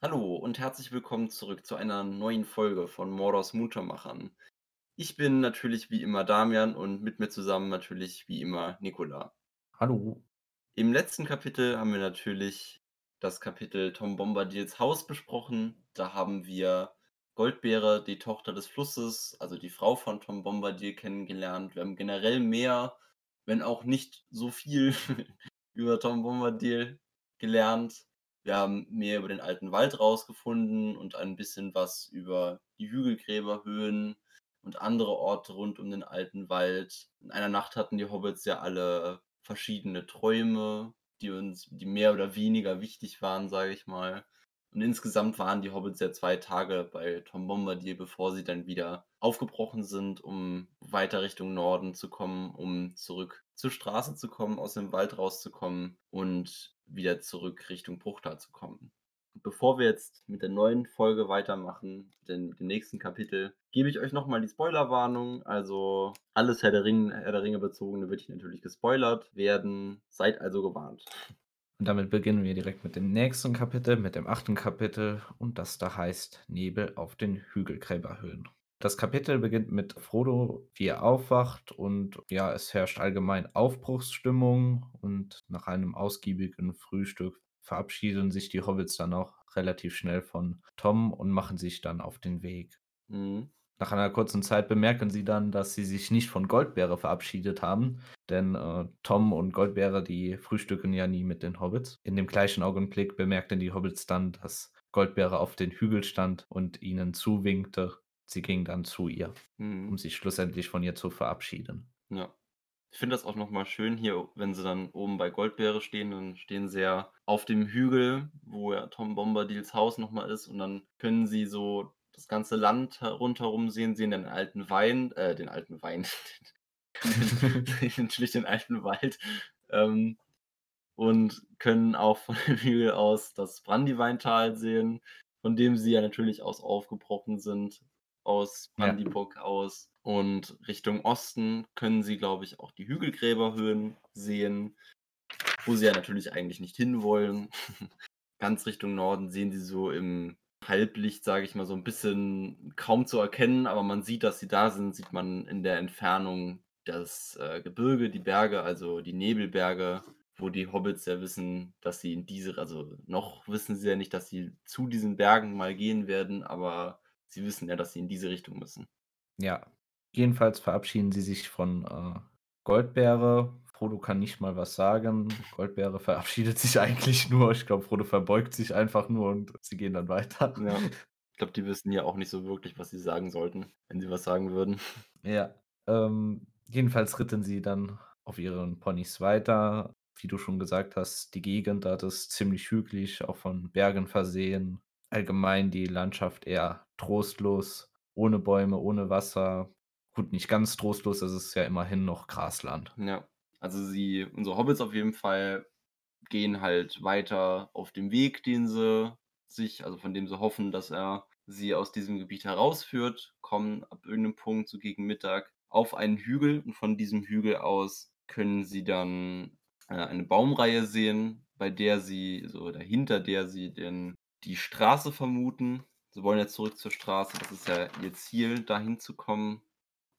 Hallo und herzlich willkommen zurück zu einer neuen Folge von Mordors Muttermachern. Ich bin natürlich wie immer Damian und mit mir zusammen natürlich wie immer Nikola. Hallo. Im letzten Kapitel haben wir natürlich das Kapitel Tom Bombardiers Haus besprochen. Da haben wir Goldbeere, die Tochter des Flusses, also die Frau von Tom Bombardier kennengelernt. Wir haben generell mehr, wenn auch nicht so viel über Tom Bombardier gelernt. Wir haben mehr über den alten Wald rausgefunden und ein bisschen was über die Hügelgräberhöhen und andere Orte rund um den alten Wald. In einer Nacht hatten die Hobbits ja alle verschiedene Träume, die uns, die mehr oder weniger wichtig waren, sage ich mal. Und insgesamt waren die Hobbits ja zwei Tage bei Tom Bombardier, bevor sie dann wieder aufgebrochen sind, um weiter Richtung Norden zu kommen, um zurück zur Straße zu kommen, aus dem Wald rauszukommen und wieder zurück Richtung Bruchtal zu kommen. Bevor wir jetzt mit der neuen Folge weitermachen, denn mit dem nächsten Kapitel, gebe ich euch nochmal die Spoilerwarnung. Also alles Herr der, Ringe, Herr der Ringe bezogene wird hier natürlich gespoilert werden. Seid also gewarnt. Und damit beginnen wir direkt mit dem nächsten Kapitel, mit dem achten Kapitel. Und das da heißt Nebel auf den Hügelgräberhöhen. Das Kapitel beginnt mit Frodo, wie er aufwacht und ja, es herrscht allgemein Aufbruchsstimmung und nach einem ausgiebigen Frühstück verabschieden sich die Hobbits dann auch relativ schnell von Tom und machen sich dann auf den Weg. Mhm. Nach einer kurzen Zeit bemerken sie dann, dass sie sich nicht von Goldbeere verabschiedet haben, denn äh, Tom und Goldbeere, die frühstücken ja nie mit den Hobbits. In dem gleichen Augenblick bemerkten die Hobbits dann, dass Goldbeere auf den Hügel stand und ihnen zuwinkte. Sie ging dann zu ihr, Mhm. um sich schlussendlich von ihr zu verabschieden. Ja. Ich finde das auch nochmal schön hier, wenn sie dann oben bei Goldbeere stehen, dann stehen sie ja auf dem Hügel, wo ja Tom Bombadils Haus nochmal ist und dann können sie so das ganze Land rundherum sehen, sehen den alten Wein, äh, den alten Wein, den, schlicht den alten Wald ähm, und können auch von dem Hügel aus das Brandyweintal sehen, von dem sie ja natürlich aus aufgebrochen sind, aus Ja. Brandyburg aus. Und Richtung Osten können sie, glaube ich, auch die Hügelgräberhöhen sehen, wo sie ja natürlich eigentlich nicht hinwollen. Ganz Richtung Norden sehen sie so im Halblicht, sage ich mal, so ein bisschen kaum zu erkennen, aber man sieht, dass sie da sind, sieht man in der Entfernung das äh, Gebirge, die Berge, also die Nebelberge, wo die Hobbits ja wissen, dass sie in diese, also noch wissen sie ja nicht, dass sie zu diesen Bergen mal gehen werden, aber sie wissen ja, dass sie in diese Richtung müssen. Ja, jedenfalls verabschieden sie sich von äh, Goldbeere. Frodo kann nicht mal was sagen. Goldbeere verabschiedet sich eigentlich nur. Ich glaube, Frodo verbeugt sich einfach nur und sie gehen dann weiter. Ja. Ich glaube, die wissen ja auch nicht so wirklich, was sie sagen sollten, wenn sie was sagen würden. Ja. Ähm, jedenfalls ritten sie dann auf ihren Ponys weiter. Wie du schon gesagt hast, die Gegend dort ist ziemlich hügelig, auch von Bergen versehen. Allgemein die Landschaft eher trostlos, ohne Bäume, ohne Wasser. Gut, nicht ganz trostlos, es ist ja immerhin noch Grasland. Ja. Also sie, unsere Hobbits auf jeden Fall, gehen halt weiter auf dem Weg, den sie sich, also von dem sie hoffen, dass er sie aus diesem Gebiet herausführt, kommen ab irgendeinem Punkt, so gegen Mittag, auf einen Hügel und von diesem Hügel aus können sie dann äh, eine Baumreihe sehen, bei der sie, so oder hinter der sie den, die Straße vermuten. Sie wollen jetzt zurück zur Straße, das ist ja ihr Ziel, dahin zu kommen.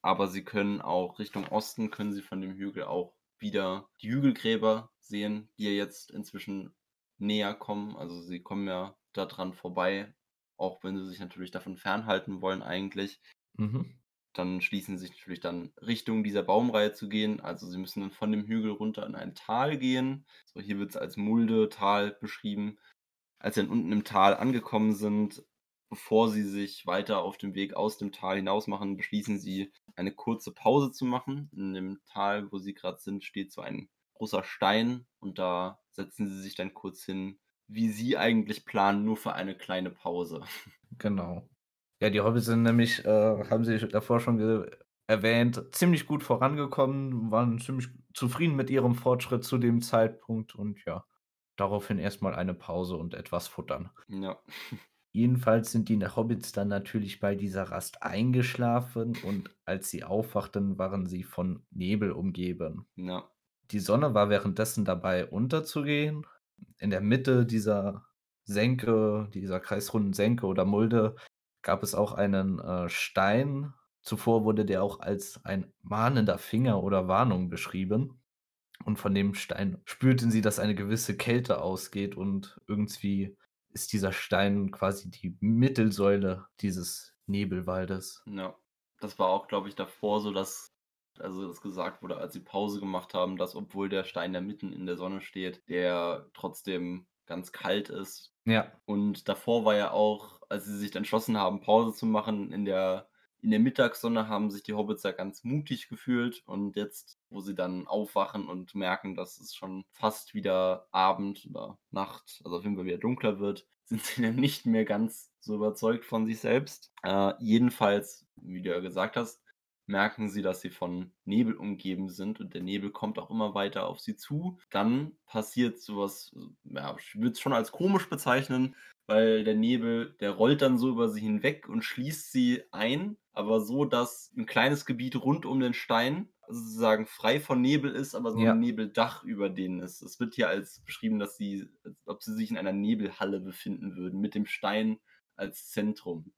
Aber sie können auch Richtung Osten, können sie von dem Hügel auch wieder die Hügelgräber sehen, die ja jetzt inzwischen näher kommen. Also sie kommen ja da dran vorbei, auch wenn sie sich natürlich davon fernhalten wollen eigentlich. Mhm. Dann schließen sie sich natürlich dann Richtung dieser Baumreihe zu gehen. Also sie müssen dann von dem Hügel runter in ein Tal gehen. So hier wird es als Mulde-Tal beschrieben. Als sie dann unten im Tal angekommen sind, bevor sie sich weiter auf dem Weg aus dem Tal hinaus machen, beschließen sie, eine kurze Pause zu machen. In dem Tal, wo sie gerade sind, steht so ein großer Stein und da setzen sie sich dann kurz hin, wie sie eigentlich planen, nur für eine kleine Pause. Genau. Ja, die Hobbits sind nämlich, äh, haben sie davor schon erwähnt, ziemlich gut vorangekommen, waren ziemlich zufrieden mit ihrem Fortschritt zu dem Zeitpunkt und ja, daraufhin erstmal eine Pause und etwas futtern. Ja. Jedenfalls sind die Hobbits dann natürlich bei dieser Rast eingeschlafen und als sie aufwachten, waren sie von Nebel umgeben. Ja. Die Sonne war währenddessen dabei unterzugehen. In der Mitte dieser Senke, dieser kreisrunden Senke oder Mulde, gab es auch einen, äh, Stein. Zuvor wurde der auch als ein mahnender Finger oder Warnung beschrieben. Und von dem Stein spürten sie, dass eine gewisse Kälte ausgeht und irgendwie ist dieser Stein quasi die Mittelsäule dieses Nebelwaldes. Ja, das war auch, glaube ich, davor so, dass also das gesagt wurde, als sie Pause gemacht haben, dass obwohl der Stein da mitten in der Sonne steht, der trotzdem ganz kalt ist. Ja. Und davor war ja auch, als sie sich entschlossen haben, Pause zu machen, in der in der Mittagssonne haben sich die Hobbits ja ganz mutig gefühlt und jetzt, wo sie dann aufwachen und merken, dass es schon fast wieder Abend oder Nacht, also auf jeden Fall wieder dunkler wird, sind sie dann nicht mehr ganz so überzeugt von sich selbst. Äh, jedenfalls, wie du ja gesagt hast, merken sie, dass sie von Nebel umgeben sind und der Nebel kommt auch immer weiter auf sie zu. Dann passiert sowas, ja, ich würde es schon als komisch bezeichnen, weil der Nebel, der rollt dann so über sie hinweg und schließt sie ein, aber so, dass ein kleines Gebiet rund um den Stein sozusagen frei von Nebel ist, aber so Ja. ein Nebeldach über denen ist. Es wird hier als beschrieben, dass sie, als ob sie sich in einer Nebelhalle befinden würden, mit dem Stein als Zentrum.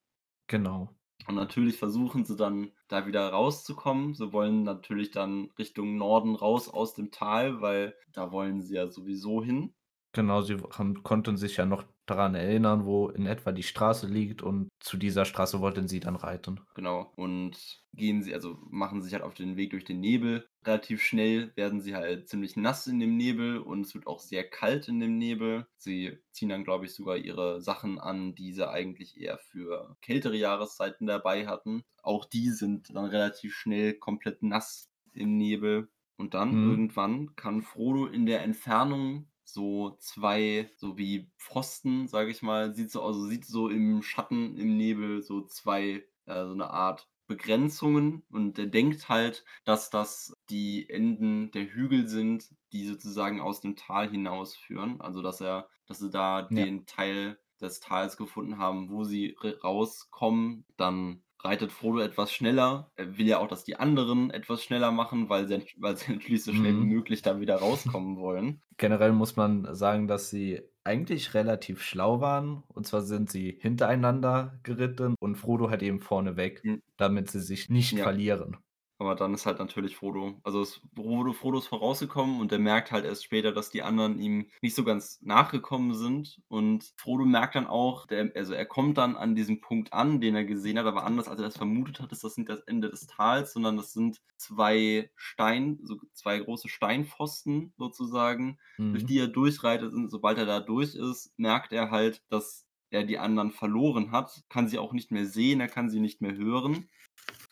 Genau. Und natürlich versuchen sie dann da wieder rauszukommen. Sie wollen natürlich dann Richtung Norden raus aus dem Tal, weil da wollen sie ja sowieso hin. Genau, sie haben konnten sich ja noch daran erinnern, wo in etwa die Straße liegt und zu dieser Straße wollten sie dann reiten. Genau. Und gehen sie, also machen sich halt auf den Weg durch den Nebel. Relativ schnell werden sie halt ziemlich nass in dem Nebel und es wird auch sehr kalt in dem Nebel. Sie ziehen dann, glaube ich, sogar ihre Sachen an, die sie eigentlich eher für kältere Jahreszeiten dabei hatten. Auch die sind dann relativ schnell komplett nass im Nebel. Und dann Mhm. irgendwann kann Frodo in der Entfernung so zwei, so wie Pfosten, sage ich mal, sieht so also sieht so im Schatten, im Nebel so zwei, äh, so eine Art Begrenzungen und er denkt halt, dass das die Enden der Hügel sind, die sozusagen aus dem Tal hinausführen. Also dass er, dass sie da Ja. den Teil des Tals gefunden haben, wo sie rauskommen. Dann reitet Frodo etwas schneller. Er will ja auch, dass die anderen etwas schneller machen, weil sie, weil sie natürlich so schnell wie Mhm. möglich da wieder rauskommen wollen. Generell muss man sagen, dass sie eigentlich relativ schlau waren. Und zwar sind sie hintereinander geritten und Frodo halt eben vorneweg, Mhm. damit sie sich nicht Ja. verlieren. Aber dann ist halt natürlich Frodo, also ist Frodo, Frodo ist vorausgekommen und er merkt halt erst später, dass die anderen ihm nicht so ganz nachgekommen sind. Und Frodo merkt dann auch, der, also er kommt dann an diesem Punkt an, den er gesehen hat, aber anders als er das vermutet hat, ist das nicht das Ende des Tals, sondern das sind zwei Stein, so zwei große Steinpfosten sozusagen, durch Mhm. die er durchreitet und sobald er da durch ist, merkt er halt, dass er die anderen verloren hat, kann sie auch nicht mehr sehen, er kann sie nicht mehr hören.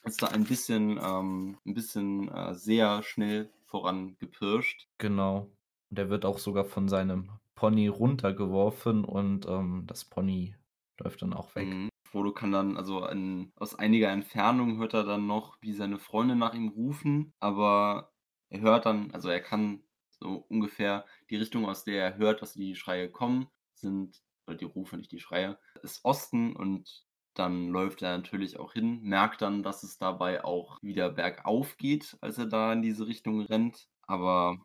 Ist da ein bisschen, ähm, ein bisschen äh, sehr schnell vorangepirscht. Genau. Und er wird auch sogar von seinem Pony runtergeworfen und ähm, das Pony läuft dann auch weg. Mhm. Frodo kann dann, also in, aus einiger Entfernung hört er dann noch, wie seine Freunde nach ihm rufen, aber er hört dann, also er kann so ungefähr die Richtung, aus der er hört, dass die Schreie kommen, sind, oder die Rufe, nicht die Schreie, ist Osten und dann läuft er natürlich auch hin, merkt dann, dass es dabei auch wieder bergauf geht, als er da in diese Richtung rennt, aber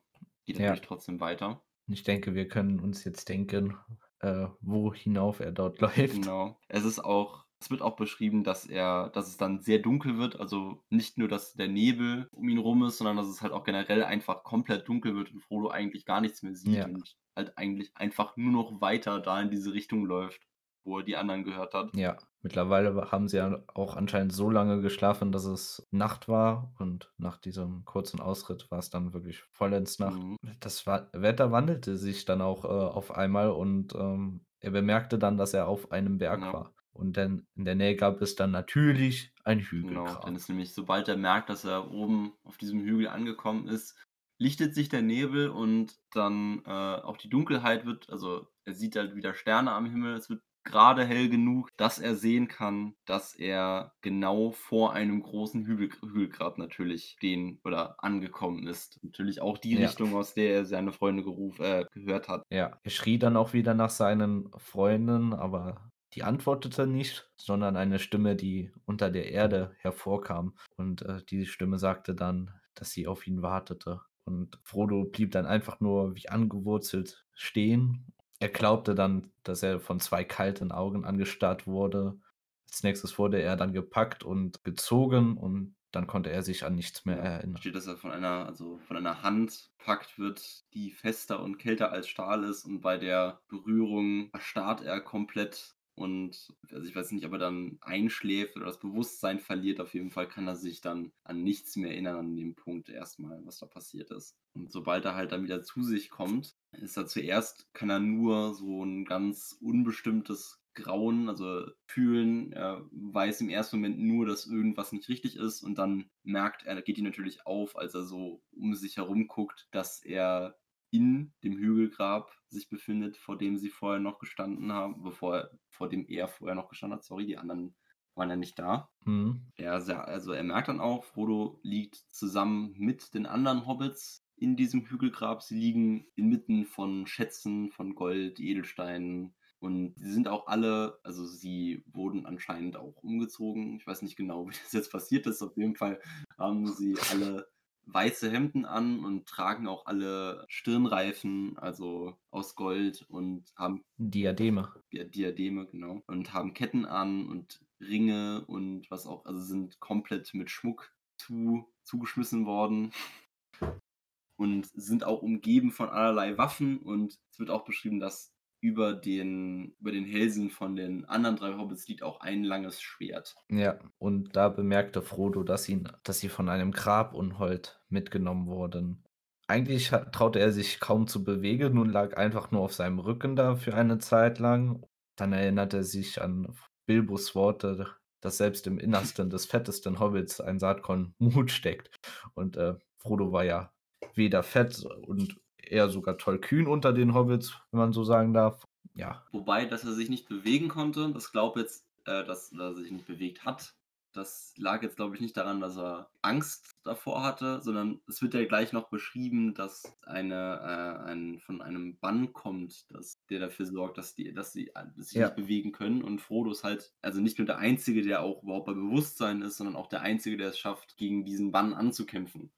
geht Ja. natürlich trotzdem weiter. Ich denke, wir können uns jetzt denken, äh, wo hinauf er dort läuft. Genau. Es ist auch, es wird auch beschrieben, dass er, dass es dann sehr dunkel wird. Also nicht nur, dass der Nebel um ihn rum ist, sondern dass es halt auch generell einfach komplett dunkel wird und Frodo eigentlich gar nichts mehr sieht Ja. und halt eigentlich einfach nur noch weiter da in diese Richtung läuft, wo er die anderen gehört hat. Ja, mittlerweile haben sie ja auch anscheinend so lange geschlafen, dass es Nacht war und nach diesem kurzen Ausritt war es dann wirklich vollends Nacht. Mhm. Das Wetter wandelte sich dann auch äh, auf einmal und ähm, er bemerkte dann, dass er auf einem Berg Ja. war. Und dann in der Nähe gab es dann natürlich ein Genau, Hügelkram. dann ist nämlich, sobald er merkt, dass er oben auf diesem Hügel angekommen ist, lichtet sich der Nebel und dann äh, auch die Dunkelheit wird, also er sieht halt wieder Sterne am Himmel, es wird gerade hell genug, dass er sehen kann, dass er genau vor einem großen Hügel, Hügelgrab natürlich stehen oder angekommen ist. Natürlich auch die Ja. Richtung, aus der er seine Freunde geruf, äh, gehört hat. Ja, er schrie dann auch wieder nach seinen Freunden, aber die antwortete nicht, sondern eine Stimme, die unter der Erde hervorkam. Und äh, diese Stimme sagte dann, dass sie auf ihn wartete. Und Frodo blieb dann einfach nur wie angewurzelt stehen. Er glaubte dann, dass er von 2 kalten Augen angestarrt wurde. Als Nächstes wurde er dann gepackt und gezogen und dann konnte er sich an nichts mehr erinnern. steht, dass er von einer also, von einer Hand gepackt wird, die fester und kälter als Stahl ist und bei der Berührung erstarrt er komplett und also, ich weiß nicht, ob er dann einschläft oder das Bewusstsein verliert. Auf jeden Fall kann er sich dann an nichts mehr erinnern an dem Punkt erst mal, was da passiert ist. Und sobald er halt dann wieder zu sich kommt, ist er zuerst kann er nur so 'n ganz unbestimmtes Grauen, also, fühlen. Er weiß im ersten Moment nur, dass irgendwas nicht richtig ist und dann merkt er geht ihm natürlich auf, als er so um sich herum guckt, dass er in dem Hügelgrab sich befindet, vor dem sie vorher noch gestanden haben bevor er vor dem er vorher noch gestanden hat, sorry, die anderen waren ja nicht da. Mhm. Er also, er merkt dann auch, Frodo liegt zusammen mit den anderen Hobbits in diesem Hügelgrab. Sie liegen inmitten von Schätzen, von Gold, Edelsteinen und sie sind auch alle also, sie wurden anscheinend auch umgezogen. Ich weiß nicht genau, wie das jetzt passiert ist. Auf jeden Fall haben sie alle weiße Hemden an und tragen auch alle Stirnreifen, also, aus Gold und haben Diademe. Ja, Diademe, genau. Und haben Ketten an und Ringe und was auch also, sind komplett mit Schmuck zu zugeschmissen worden und sind auch umgeben von allerlei Waffen und es wird auch beschrieben, dass über den über den Hälsen von den anderen 3 Hobbits liegt auch ein langes Schwert. Ja, und da bemerkte Frodo, dass ihn dass sie von einem Grabunhold mitgenommen wurden. Eigentlich traute er sich kaum zu bewegen und lag einfach nur auf seinem Rücken da für eine Zeit lang. Dann erinnerte er sich an Bilbos Worte, dass selbst im Innersten des fettesten Hobbits ein Saatkorn Mut steckt. Und, äh, Frodo war ja weder fett und eher sogar tollkühn unter den Hobbits, wenn man so sagen darf. Ja. Wobei, dass er sich nicht bewegen konnte, das glaube jetzt äh, dass er sich nicht bewegt hat, das lag jetzt, glaube ich, nicht daran, dass er Angst davor hatte, sondern es wird ja gleich noch beschrieben, dass eine äh, ein von einem Bann kommt, dass der dafür sorgt, dass die dass sie a sich Ja. nicht bewegen können und Frodo ist halt also, nicht nur der Einzige, der auch überhaupt bei Bewusstsein ist, sondern auch der Einzige, der es schafft, gegen diesen Bann anzukämpfen,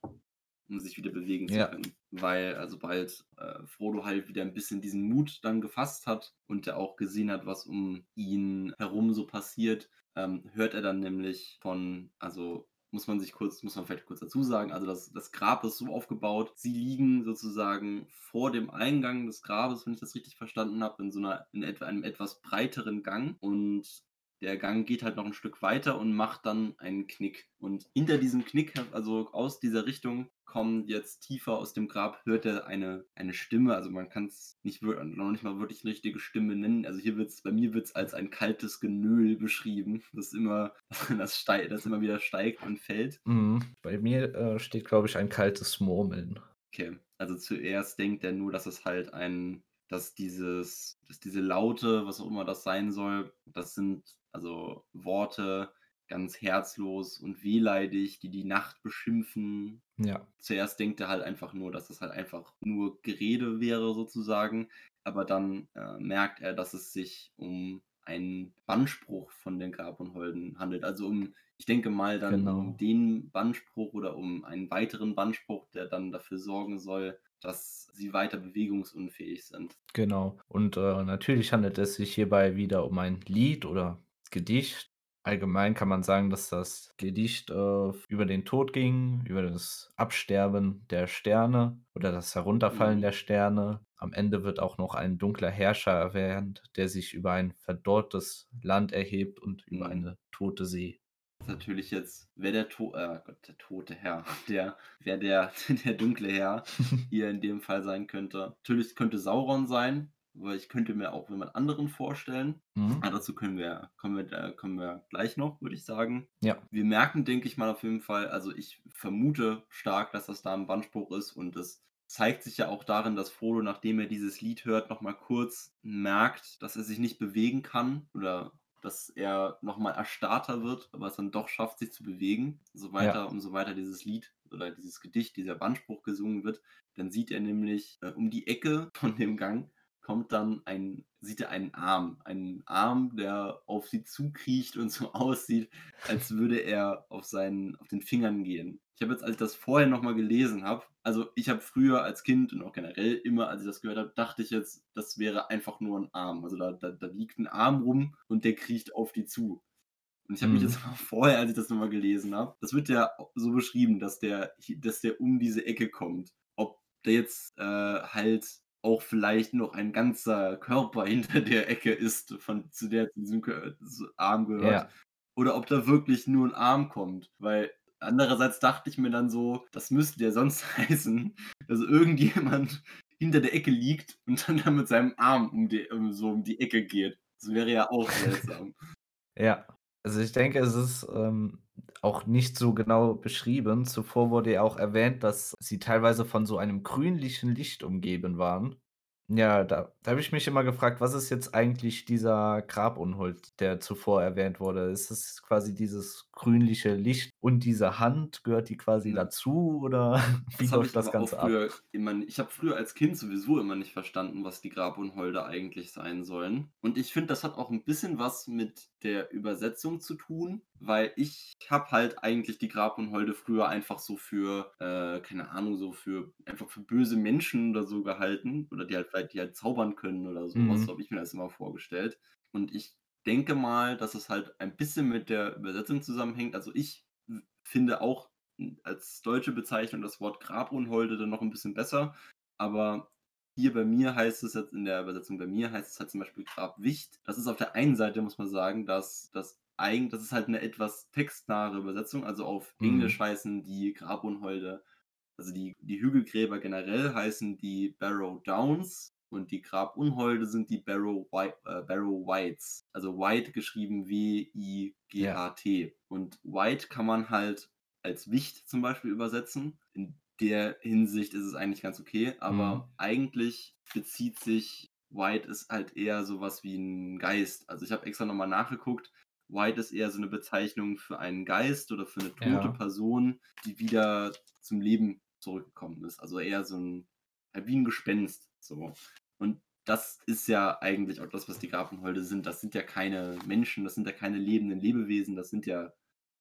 um sich wieder bewegen zu Ja. können. Weil, äh, sobald, äh, Frodo halt wieder 'n bisschen diesen Mut dann gefasst hat und er auch gesehen hat, was um ihn herum so passiert, ähm, hört er dann nämlich von also, muss man sich kurz muss man vielleicht kurz dazu sagen, also, das das Grab ist so aufgebaut, sie liegen sozusagen vor dem Eingang des Grabes, wenn ich das richtig verstanden habe, in so 'ner in etwa einem etwas breiteren Gang und der Gang geht halt noch 'n Stück weiter und macht dann einen Knick. Und hinter diesem Knick, also, aus dieser Richtung kommt jetzt tiefer aus dem Grab hört er eine eine Stimme. Also, man kann's nicht wir noch nicht mal wirklich 'ne richtige Stimme nennen. Also, hier wird's bei mir wird's als ein kaltes Genöl beschrieben, das immer das stei das immer wieder steigt und fällt. Mhm. Bei mir, äh, steht, glaube ich, ein kaltes Murmeln. Okay, also, zuerst denkt er nur, dass es halt ein dass dieses dass diese Laute, was auch immer das sein soll, das sind, also, Worte ganz herzlos und wehleidig, die die Nacht beschimpfen. Ja. Zuerst denkt er halt einfach nur, dass das halt einfach nur Gerede wäre sozusagen, aber dann, äh, merkt er, dass es sich um einen Bannspruch von den Grabunholden handelt. Also, um ich denke mal dann Genau. um den Bannspruch oder um einen weiteren Bannspruch, der dann dafür sorgen soll, dass sie weiter bewegungsunfähig sind. Genau. Und, äh, natürlich handelt es sich hierbei wieder um ein Lied oder Gedicht. Allgemein kann man sagen, dass das Gedicht, äh, über den Tod ging, über das Absterben der Sterne oder das Herunterfallen Mhm. der Sterne. Am Ende wird auch noch ein dunkler Herrscher erwähnt, der sich über ein verdorrtes Land erhebt und über Mhm. eine tote See. Natürlich jetzt wer der To äh, Gott, der tote Herr, der wer der der dunkle Herr hier in dem Fall sein könnte. Natürlich, könnte Sauron sein, weil ich könnte mir auch jemand anderen vorstellen. Mhm. Aber dazu können wir kommen wir da kommen wir gleich noch, würde ich sagen. Ja. Wir merken, denke ich mal auf jeden Fall also, ich vermute stark, dass das da 'n Bannspruch ist und es zeigt sich ja auch darin, dass Frodo, nachdem er dieses Lied hört, noch mal kurz merkt, dass er sich nicht bewegen kann oder dass er noch mal erstarrter wird, aber es dann doch schafft, sich zu bewegen. So weiter Ja. umso weiter dieses Lied oder dieses Gedicht, dieser Bannspruch gesungen wird, dann sieht er nämlich, äh, um die Ecke von dem Gang kommt dann ein sieht er einen Arm. Einen Arm, der auf sie zukriecht und so aussieht, als würde er auf seinen auf den Fingern gehen. Ich habe jetzt, als ich das vorher noch mal gelesen habe also, ich habe früher als Kind und auch generell immer, als ich das gehört habe, dachte ich jetzt, das wäre einfach nur ein Arm. Also, da da da liegt ein Arm rum und der kriecht auf die zu. Und ich habe mich Mhm. jetzt vorher, als ich das noch mal gelesen habe das wird ja so beschrieben, dass der dass der um diese Ecke kommt. Ob der jetzt, äh, halt auch vielleicht noch ein ganzer Körper hinter der Ecke ist, von zu der zu diesem Arm gehört, Ja. oder ob da wirklich nur 'n Arm kommt. Weil andererseits dachte ich mir dann so, das müsste ja sonst heißen, dass irgendjemand hinter der Ecke liegt und dann da mit seinem Arm um die um so um die Ecke geht. Das wäre ja auch seltsam. Ja. Also, ich denke, es ist, ähm, auch nicht so genau beschrieben. Zuvor wurde ja auch erwähnt, dass sie teilweise von so einem grünlichen Licht umgeben waren. Ja, da da habe ich mich immer gefragt, was ist jetzt eigentlich dieser Grabunhold, der zuvor erwähnt wurde? Ist es quasi dieses grünliche Licht und diese Hand, gehört die quasi Ja. dazu oder wie Das läuft das auch Ganze ab? immer ich habe früher als Kind sowieso immer nicht verstanden, was die Grabunholde eigentlich sein sollen. Und ich finde, das hat auch 'n bisschen was mit der Übersetzung zu tun, weil ich habe halt eigentlich die Grabunholde früher einfach so für, äh, keine Ahnung, so für einfach für böse Menschen oder so gehalten oder die halt vielleicht die halt zaubern können oder so was. So Mhm. habe ich mir das immer vorgestellt. Und ich denke mal, dass es halt ein bisschen mit der Übersetzung zusammenhängt. Also, ich finde auch, als deutsche Bezeichnung das Wort Grabunholde dann noch 'n bisschen besser. Aber hier bei mir heißt es jetzt in der Übersetzung bei mir heißt es halt zum Beispiel Grabwicht. Das ist auf der einen Seite, muss man sagen, dass das eigen das ist halt 'ne etwas textnahe Übersetzung. Also, auf Englisch Mhm. heißen die Grabunholde also, die die Hügelgräber generell heißen die Barrow Downs und die Grabunholde sind die Barrow Wi äh, Barrow Wights. Also, Wight geschrieben Ja. W-I-G-H-T. Und Wight kann man halt als Wicht zum Beispiel übersetzen. In der Hinsicht ist es eigentlich ganz okay, Mhm. aber eigentlich bezieht sich Wight ist halt eher so was wie 'n Geist. Also, ich habe extra noch mal nachgeguckt. Wight ist eher so 'ne Bezeichnung für einen Geist oder für 'ne tote Ja. Person, die wieder zum Leben zurückgekommen ist. Also, eher so 'n ja, wie 'n Gespenst, so. Und das ist ja eigentlich auch das, was die Grabunholde sind. Das sind ja keine Menschen, das sind ja keine lebenden Lebewesen, das sind ja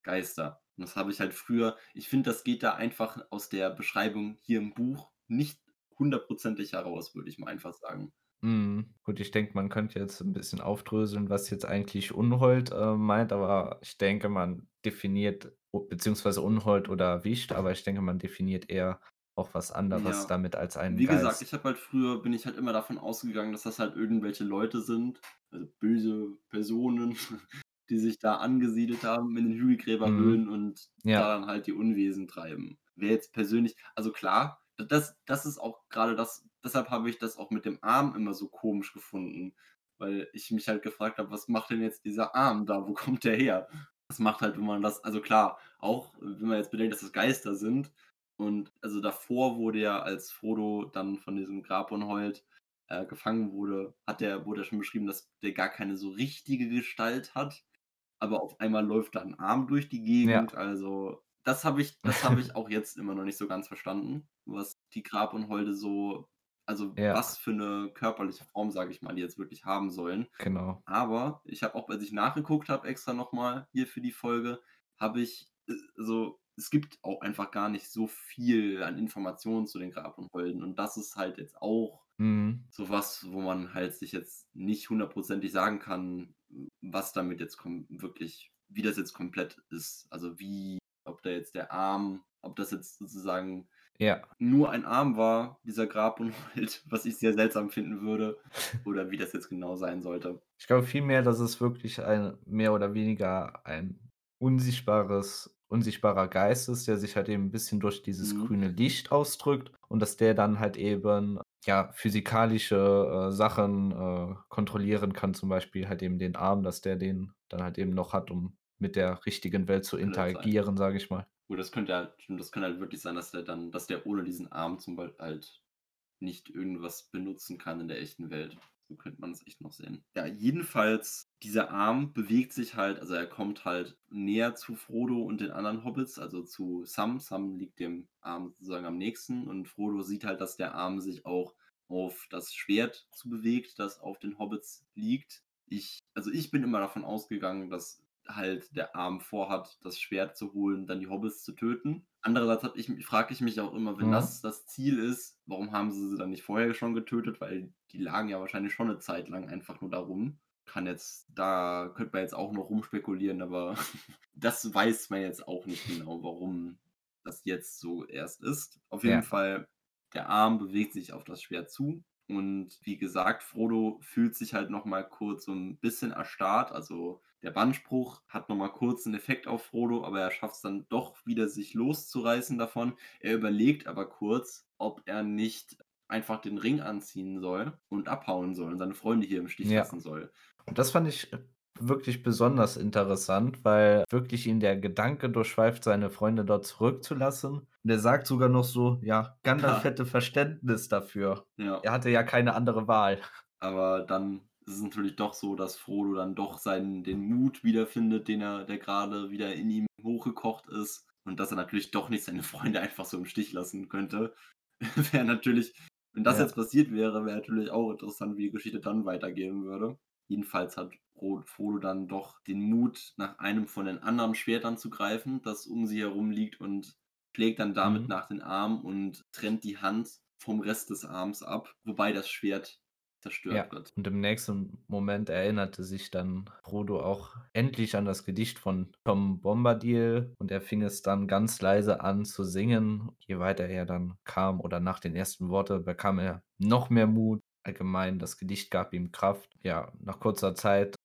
Geister. Und das habe ich halt früher ich finde, das geht da einfach aus der Beschreibung hier im Buch nicht hundertprozentig heraus, würde ich mal einfach sagen. Mhm. Gut, ich denke, man könnte jetzt 'n bisschen aufdröseln, was jetzt eigentlich Unhold, äh, meint, aber ich denke, man definiert beziehungsweise Unhold oder Wicht, aber ich denke, man definiert eher auch was anderes Ja. damit als einen Wie gesagt, ich Geist. habe halt früher bin ich halt immer davon ausgegangen, dass das halt irgendwelche Leute sind, also, böse Personen, die sich da angesiedelt haben in den Mhm. Hügelgräberhöhlen und Ja. da dann halt die Unwesen treiben. Wer jetzt persönlich also, klar, das das ist auch grade das deshalb habe ich das auch mit dem Arm immer so komisch gefunden, weil ich mich halt gefragt habe: „Was macht denn jetzt dieser Arm da? Wo kommt der her?“ Das macht halt, wenn man das also, klar, auch wenn man jetzt bedenkt, dass das Geister sind und also, davor wurde ja, als Frodo dann von diesem Grabunhold, äh, gefangen wurde, hat der wurde ja schon beschrieben, dass der gar keine so richtige Gestalt hat, aber auf einmal läuft da 'n Arm durch die Ja. Gegend. Also, das habe ich das habe ich auch jetzt immer noch nicht so ganz verstanden, was die Grabunholde so also, Ja. was für 'ne körperliche Form, sage ich mal, die jetzt wirklich haben sollen. Genau. Aber ich habe auch, als ich nachgeguckt habe extra noch mal hier für die Folge, habe ich äh, also, es gibt auch einfach gar nicht so viel an Informationen zu den Grabunholden und das ist halt jetzt auch Mhm. so was, wo man halt sich jetzt nicht hundertprozentig sagen kann, was damit jetzt wirklich wie das jetzt komplett ist. Also, wie ob da jetzt der Arm ob das jetzt sozusagen Ja. nur ein Arm war, dieser Grabunhold, was ich sehr seltsam finden würde, oder wie das jetzt genau sein sollte. Ich glaube vielmehr, dass es wirklich ein mehr oder weniger ein unsichtbares unsichtbarer Geist ist, der sich halt eben 'n bisschen durch dieses Mhm. grüne Licht ausdrückt und dass der dann halt eben, ja, physikalische, äh, Sachen, äh, kontrollieren kann, zum Beispiel halt eben den Arm, dass der den dann halt eben noch hat, um mit der richtigen Welt zu halt interagieren, sage ich mal. Gut, das könnte halt das kann halt wirklich sein, dass der dann dass der ohne diesen Arm zum Bei halt nicht irgendwas benutzen kann in der echten Welt. So könnte man es echt noch sehen. Ja, jedenfalls, dieser Arm bewegt sich halt also, er kommt halt näher zu Frodo und den anderen Hobbits, also, zu Sam. Sam liegt dem Arm sozusagen am nächsten und Frodo sieht halt, dass der Arm sich auch auf das Schwert zu bewegt, das auf den Hobbits liegt. Ich, also ich bin immer davon ausgegangen, dass halt der Arm vorhat, das Schwert zu holen, dann die Hobbits zu töten. Andererseits ich, frage ich mich auch immer, wenn Mhm. das das Ziel ist, warum haben sie sie dann nicht vorher schon getötet? Weil die lagen ja wahrscheinlich schon eine Zeit lang einfach nur darum. Kann jetzt, da könnte man jetzt auch noch rumspekulieren, aber das weiß man jetzt auch nicht genau, warum das jetzt so erst ist. Auf jeden Ja. Fall, der Arm bewegt sich auf das Schwert zu. Und wie gesagt, Frodo fühlt sich halt noch mal kurz so ein bisschen erstarrt. Also der Bannspruch hat noch mal kurz einen Effekt auf Frodo, aber er schafft es dann doch wieder, sich loszureißen davon. Er überlegt aber kurz, ob er nicht einfach den Ring anziehen soll und abhauen soll und seine Freunde hier im Stich Ja. lassen soll. Und das fand ich wirklich besonders interessant, weil wirklich ihn der Gedanke durchschweift, seine Freunde dort zurückzulassen. Und er sagt sogar noch so, ja, Gandalf Ja. hätte Verständnis dafür. Ja. Er hatte ja keine andere Wahl. Aber dann ist es natürlich doch so, dass Frodo dann doch seinen, den Mut wiederfindet, den er, der gerade wieder in ihm hochgekocht ist. Und dass er natürlich doch nicht seine Freunde einfach so im Stich lassen könnte. wäre natürlich, wenn das Ja. jetzt passiert wäre, wäre natürlich auch interessant, wie die Geschichte dann weitergehen würde. Jedenfalls hat Fro- Frodo dann doch den Mut, nach einem von den anderen Schwertern zu greifen, das um sie herum liegt und schlägt dann damit Mhm. nach den Arm und trennt die Hand vom Rest des Arms ab, wobei das Schwert zerstört Ja. wird. Und im nächsten Moment erinnerte sich dann Frodo auch endlich an das Gedicht von Tom Bombadil und er fing es dann ganz leise an zu singen. Je weiter er dann kam oder nach den ersten Worten bekam er noch mehr Mut. Allgemein, das Gedicht gab ihm Kraft. Ja, nach kurzer Zeit,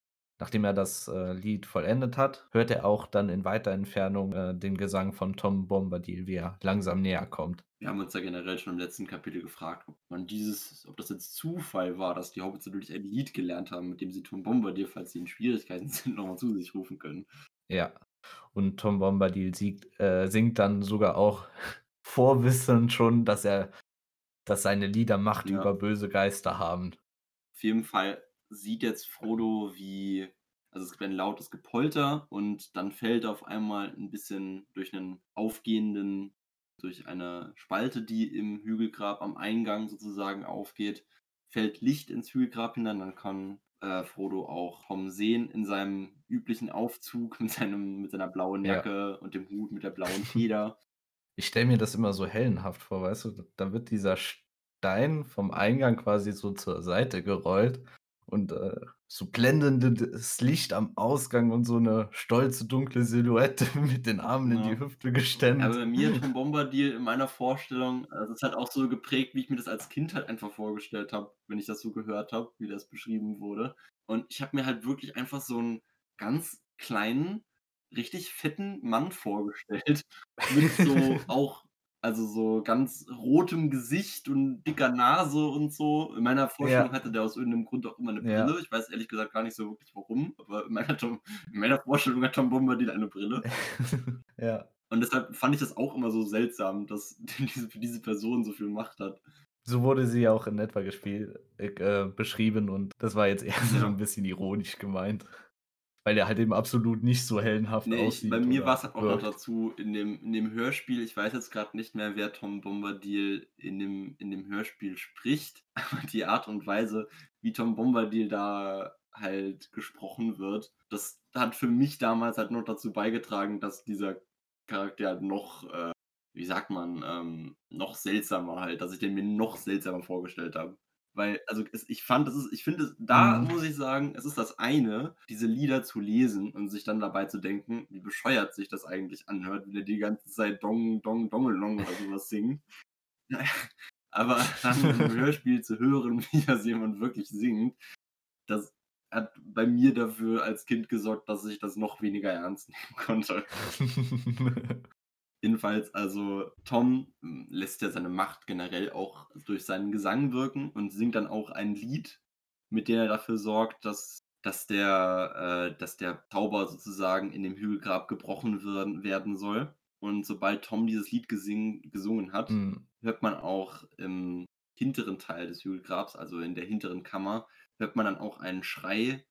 nachdem er das äh, Lied vollendet hat, hört er auch dann in weiter Entfernung äh, den Gesang von Tom Bombadil, wie er langsam näher kommt. Wir haben uns ja generell schon im letzten Kapitel gefragt, ob man dieses, ob das jetzt Zufall war, dass die Hobbits natürlich ein Lied gelernt haben, mit dem sie Tom Bombadil, falls sie in Schwierigkeiten sind, nochmal zu sich rufen können. Ja. Und Tom Bombadil siegt, äh, singt dann sogar auch vorwissend schon, dass er, dass seine Lieder Macht Ja. über böse Geister haben. Auf jeden Fall sieht jetzt Frodo, wie, also es gibt ein lautes Gepolter und dann fällt auf einmal ein bisschen durch einen aufgehenden, durch eine Spalte, die im Hügelgrab am Eingang sozusagen aufgeht, fällt Licht ins Hügelgrab hinein, dann kann äh, Frodo auch Tom sehen in seinem üblichen Aufzug mit, seinem, mit seiner blauen Ja. Jacke und dem Hut mit der blauen Feder. Ich stelle mir das immer so hellenhaft vor, weißt du? Da wird dieser Stein vom Eingang quasi so zur Seite gerollt und äh, so blendendes Licht am Ausgang und so eine stolze dunkle Silhouette mit den Armen in Ja. die Hüfte gestemmt. Aber bei mir Tom Bombadil in meiner Vorstellung, das ist halt auch so geprägt, wie ich mir das als Kind halt einfach vorgestellt habe, wenn ich das so gehört habe, wie das beschrieben wurde. Und ich habe mir halt wirklich einfach so einen ganz kleinen, richtig fetten Mann vorgestellt, mit so auch, also so ganz rotem Gesicht und dicker Nase und so. In meiner Vorstellung Ja. hatte der aus irgendeinem Grund auch immer eine Ja. Brille. Ich weiß ehrlich gesagt gar nicht so wirklich warum, aber in meiner, Tom, in meiner Vorstellung hat Tom Bombadil eine Brille. ja. Und deshalb fand ich das auch immer so seltsam, dass diese, diese Person so viel Macht hat. So wurde sie ja auch in etwa gespielt, äh, beschrieben und das war jetzt eher so Ja. ein bisschen ironisch gemeint. Weil er halt eben absolut nicht so hellenhaft Nee, ich, aussieht. bei mir war es halt auch noch wirkt. dazu, in dem, in dem Hörspiel, ich weiß jetzt gerade nicht mehr, wer Tom Bombadil in dem, in dem Hörspiel spricht, aber die Art und Weise, wie Tom Bombadil da halt gesprochen wird, das hat für mich damals halt noch dazu beigetragen, dass dieser Charakter halt noch, äh, wie sagt man, ähm, noch seltsamer halt, dass ich den mir noch seltsamer vorgestellt habe. Weil, also es, ich fand, es ist, ich finde, da Mhm. muss ich sagen, es ist das eine, diese Lieder zu lesen und sich dann dabei zu denken, wie bescheuert sich das eigentlich anhört, wenn er die ganze Zeit Dong, Dong, Dongelong oder sowas singt. Aber dann im Hörspiel zu hören, wie das jemand wirklich singt, das hat bei mir dafür als Kind gesorgt, dass ich das noch weniger ernst nehmen konnte. Jedenfalls, also Tom m, lässt ja seine Macht generell auch durch seinen Gesang wirken und singt dann auch ein Lied, mit dem er dafür sorgt, dass, dass, der, äh, dass der Zauber sozusagen in dem Hügelgrab gebrochen werden, werden soll. Und sobald Tom dieses Lied gesing, gesungen hat, Mm, hört man auch im hinteren Teil des Hügelgrabs, also in der hinteren Kammer, hört man dann auch einen Schrei,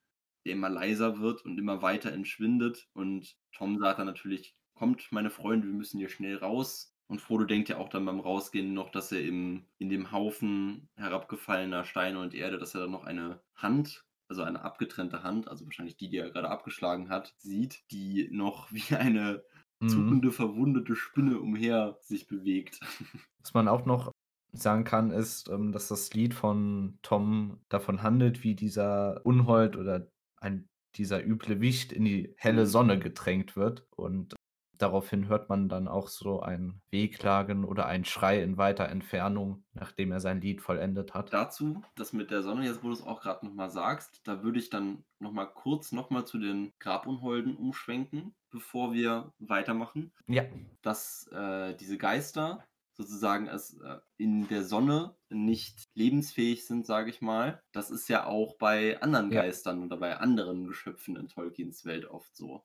der immer leiser wird und immer weiter entschwindet. Und Tom sagt dann natürlich, kommt, meine Freunde, wir müssen hier schnell raus. Und Frodo denkt ja auch dann beim Rausgehen noch, dass er im in dem Haufen herabgefallener Steine und Erde, dass er da noch eine Hand, also eine abgetrennte Hand, also wahrscheinlich die, die er gerade abgeschlagen hat, sieht, die noch wie eine Mhm. zuckende, verwundete Spinne umher sich bewegt. Was man auch noch sagen kann, ist, ähm, dass das Lied von Tom davon handelt, wie dieser Unhold oder ein dieser üble Wicht in die helle Mhm. Sonne gedrängt wird. Und daraufhin hört man dann auch so ein Wehklagen oder ein Schrei in weiter Entfernung, nachdem er sein Lied vollendet hat. Dazu, das mit der Sonne, jetzt wo du es auch gerade nochmal sagst, da würde ich dann nochmal kurz nochmal zu den Grabunholden umschwenken, bevor wir weitermachen. Ja, Dass äh, diese Geister sozusagen es, äh, in der Sonne nicht lebensfähig sind, sage ich mal. Das ist ja auch bei anderen Ja. Geistern oder bei anderen Geschöpfen in Tolkiens Welt oft so.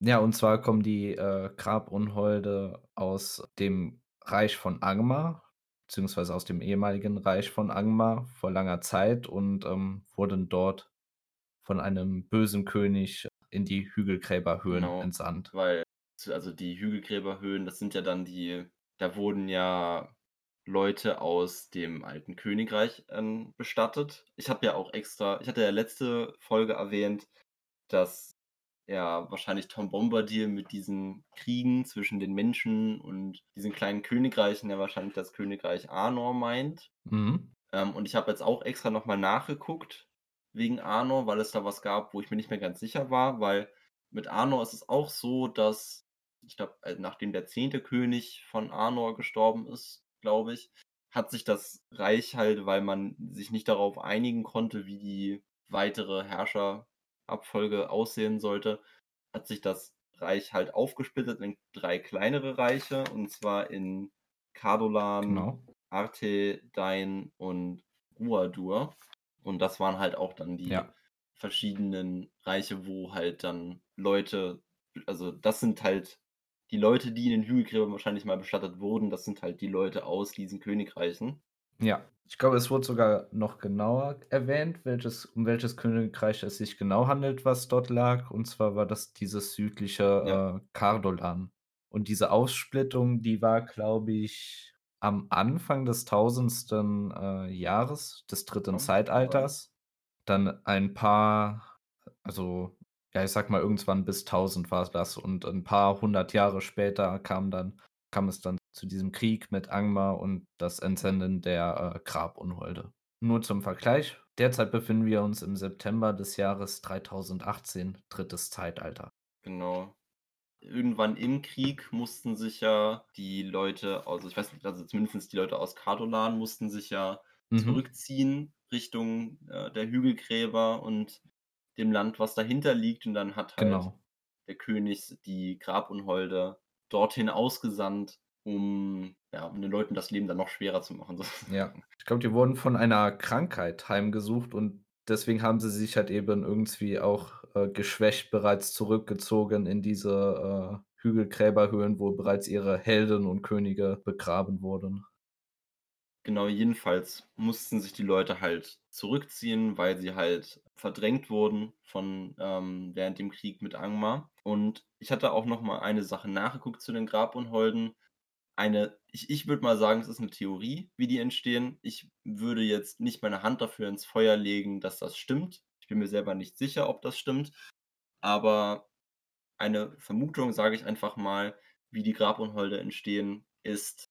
Ja, und zwar kommen die, äh, Grabunholde aus dem Reich von Angmar, beziehungsweise aus dem ehemaligen Reich von Angmar vor langer Zeit und, ähm, wurden dort von einem bösen König in die Hügelgräberhöhlen Genau. entsandt. Weil, also die Hügelgräberhöhlen, das sind ja dann die, da wurden ja Leute aus dem alten Königreich ähm, bestattet. Ich habe ja auch extra, ich hatte ja letzte Folge erwähnt, dass ja wahrscheinlich Tom Bombadil mit diesen Kriegen zwischen den Menschen und diesen kleinen Königreichen ja wahrscheinlich das Königreich Arnor meint. Mhm. Ähm, und ich habe jetzt auch extra nochmal nachgeguckt wegen Arnor, weil es da was gab, wo ich mir nicht mehr ganz sicher war, weil mit Arnor ist es auch so, dass, ich glaube, nachdem der zehnte König von Arnor gestorben ist, glaube ich, hat sich das Reich halt, weil man sich nicht darauf einigen konnte, wie die weitere Herrscherabfolge aussehen sollte, hat sich das Reich halt aufgesplittet in drei kleinere Reiche, und zwar in Cardolan, Genau. Arthedain und Ruadur. Und das waren halt auch dann die Ja. verschiedenen Reiche, wo halt dann Leute, also das sind halt die Leute, die in den Hügelgräbern wahrscheinlich mal bestattet wurden, das sind halt die Leute aus diesen Königreichen. Ja, ich glaube, es wurde sogar noch genauer erwähnt, welches um welches Königreich es sich genau handelt, was dort lag. Und zwar war das dieses südliche, Ja. äh, Cardolan. Und diese Aufsplittung, die war, glaube ich, am Anfang des tausendsten, äh, Jahres des dritten sein. Zeitalters. Dann ein paar also, ja, ich sage mal, irgendwann bis 1000 war das und ein paar hundert Jahre später kam dann kam es dann zu diesem Krieg mit Angmar und das Entsenden der, äh, Grabunholde. Nur zum Vergleich, derzeit befinden wir uns im September des Jahres 3018, drittes Zeitalter. Genau. Irgendwann im Krieg mussten sich ja die Leute, also ich weiß nicht, also zumindest die Leute aus Cardolan mussten sich ja Mhm. zurückziehen Richtung äh, der Hügelgräber und dem Land, was dahinter liegt. Und dann hat halt Genau. der König die Grabunholde dorthin ausgesandt, um, ja, um den Leuten das Leben dann noch schwerer zu machen. Ja. Ich glaube, die wurden von einer Krankheit heimgesucht und deswegen haben sie sich halt eben irgendwie auch, äh, geschwächt bereits zurückgezogen in diese, äh, Hügelgräberhöhlen, wo bereits ihre Helden und Könige begraben wurden. Genau, jedenfalls mussten sich die Leute halt zurückziehen, weil sie halt verdrängt wurden von ähm, während dem Krieg mit Angmar. Und ich hatte auch noch mal eine Sache nachgeguckt zu den Grabunholden. Eine, ich, ich würde mal sagen, es ist eine Theorie, wie die entstehen. Ich würde jetzt nicht meine Hand dafür ins Feuer legen, dass das stimmt. Ich bin mir selber nicht sicher, ob das stimmt. Aber eine Vermutung, sage ich einfach mal, wie die Grabunholde entstehen, ist,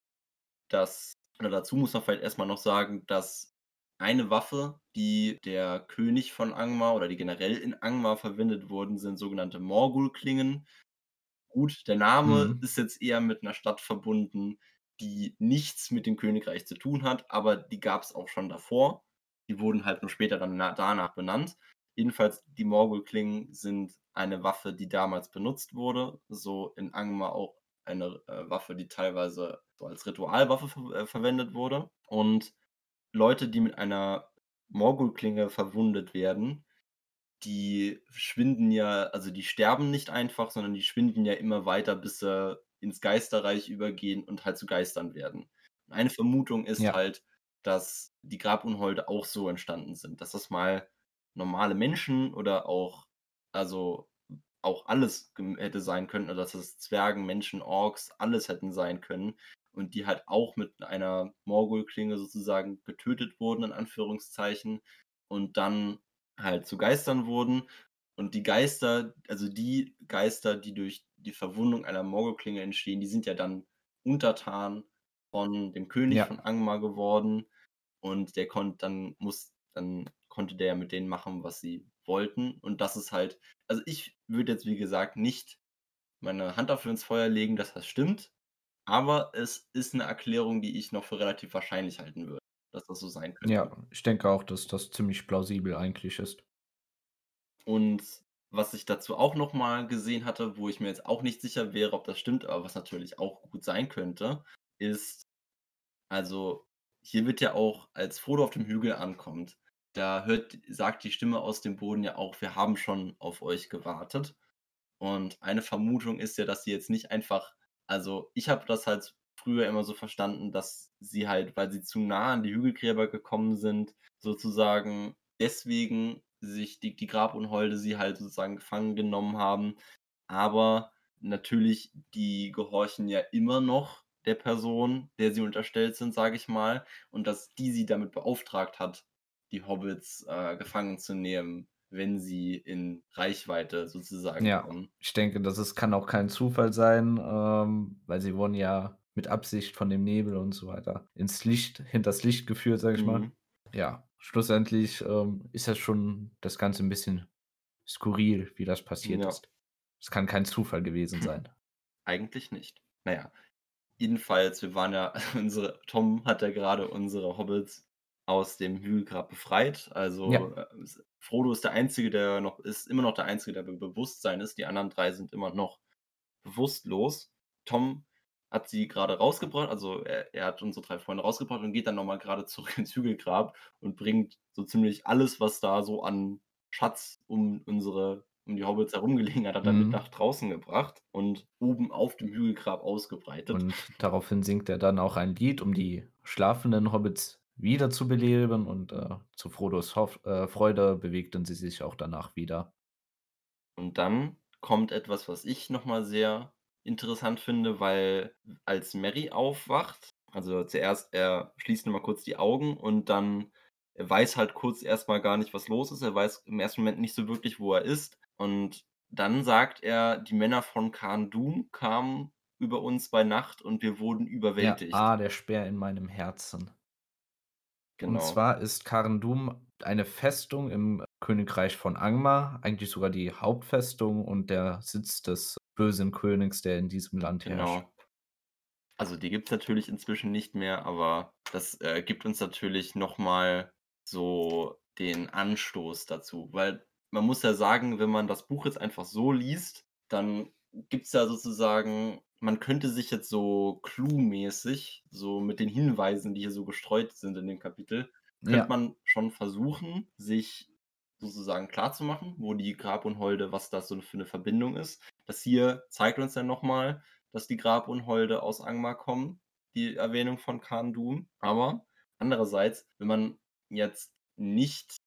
dass, oder dazu muss man vielleicht erstmal noch sagen, dass eine Waffe, die der König von Angmar oder die generell in Angmar verwendet wurden, sind sogenannte Morgul-Klingen. Gut, der Name Mhm. ist jetzt eher mit einer Stadt verbunden, die nichts mit dem Königreich zu tun hat, aber die gab es auch schon davor. Die wurden halt nur später dann na- danach benannt. Jedenfalls, die Morgul-Klingen sind eine Waffe, die damals benutzt wurde. So in Angmar auch eine äh, Waffe, die teilweise so als Ritualwaffe ver äh, verwendet wurde. Und Leute, die mit einer Morgul-Klinge verwundet werden, die schwinden ja, also die sterben nicht einfach, sondern die schwinden ja immer weiter, bis sie ins Geisterreich übergehen und halt zu Geistern werden. Und eine Vermutung ist Ja. halt, dass die Grabunholde auch so entstanden sind, dass das mal normale Menschen oder auch, also auch alles hätte sein können, also dass es Zwergen, Menschen, Orks, alles hätten sein können und die halt auch mit einer Morgul-Klinge sozusagen getötet wurden in Anführungszeichen und dann halt zu Geistern wurden. Und die Geister, also die Geister, die durch die Verwundung einer Morgul-Klinge entstehen, die sind ja dann untertan von dem König Ja. von Angmar geworden und der konnte dann muss dann konnte der mit denen machen, was sie wollten und das ist halt also ich würde jetzt, wie gesagt, nicht meine Hand dafür ins Feuer legen, dass das stimmt, aber es ist 'ne Erklärung, die ich noch für relativ wahrscheinlich halten würde, dass das so sein könnte. Ja, ich denke auch, dass das ziemlich plausibel eigentlich ist. Und was ich dazu auch noch mal gesehen hatte, wo ich mir jetzt auch nicht sicher wäre, ob das stimmt, aber was natürlich auch gut sein könnte, ist also, hier wird ja auch als Frodo auf dem Hügel ankommt, da hört sagt die Stimme aus dem Boden ja auch: „Wir haben schon auf euch gewartet.“ Und eine Vermutung ist ja, dass sie jetzt nicht einfach also, ich habe das halt früher immer so verstanden, dass sie halt, weil sie zu nah an die Hügelgräber gekommen sind, sozusagen deswegen sich die die Grabunholde sie halt sozusagen gefangen genommen haben. Aber natürlich, die gehorchen ja immer noch der Person, der sie unterstellt sind, sage ich mal, und dass die sie damit beauftragt hat, die Hobbits, äh, gefangen zu nehmen, wenn sie in Reichweite sozusagen Ja, kommen. ich denke, das ist kann auch kein Zufall sein, ähm, weil sie wurden ja mit Absicht von dem Nebel und so weiter ins Licht hinters Licht geführt, sage ich mal. Mhm. Ja, schlussendlich, ähm, ist das schon das Ganze 'n bisschen skurril, wie das passiert Ja. ist. Es kann kein Zufall gewesen sein. Eigentlich nicht. Na ja, jedenfalls, wir waren ja unsere Tom hat ja grade unsere Hobbits aus dem Hügelgrab befreit. Ja. Also, äh, s Frodo ist der Einzige, der noch ist immer noch der Einzige, der bei Bewusstsein ist. Die anderen 3 sind immer noch bewusstlos. Tom hat sie grade rausgebracht, also er er hat unsere 3 Freunde rausgebracht und geht dann noch mal grade zurück ins Hügelgrab und bringt so ziemlich alles, was da so an Schatz um unsere um die Hobbits herum gelegen hat, hat er mit Mhm. nach draußen gebracht und oben auf dem Hügelgrab ausgebreitet. Und daraufhin singt er dann auch ein Lied, um die schlafenden Hobbits wiederzubeleben und, äh, zu Frodos Hoff äh, Freude bewegten sie sich auch danach wieder. Und dann kommt etwas, was ich noch mal sehr interessant finde, weil als Merry aufwacht also zuerst er schließt noch mal kurz die Augen und dann er weiß halt kurz erst mal gar nicht, was los ist. Er weiß im ersten Moment nicht so wirklich, wo er ist. Und dann sagt er: „Die Männer von Carn-Dûm kamen über uns bei Nacht und wir wurden überwältigt.“ ah, der Speer in meinem Herzen. Und Genau. zwar ist Carn-Dûm eine Festung im Königreich von Angmar, eigentlich sogar die Hauptfestung und der Sitz des bösen Königs, der in diesem Land herrscht. Genau. Also, die gibt's natürlich inzwischen nicht mehr, aber das, äh, gibt uns natürlich noch mal so den Anstoß dazu. Weil man muss ja sagen, wenn man das Buch jetzt einfach so liest, dann gibt's ja sozusagen man könnte sich jetzt so Clue-mäßig, so mit den Hinweisen, die hier so gestreut sind in dem Kapitel, könnte Ja. man schon versuchen, sich sozusagen klarzumachen, wo die Grabunholde was das so für 'ne Verbindung ist. Das hier zeigt uns ja noch mal, dass die Grabunholde aus Angmar kommen, die Erwähnung von Carn-Dûm. Aber andererseits, wenn man jetzt nicht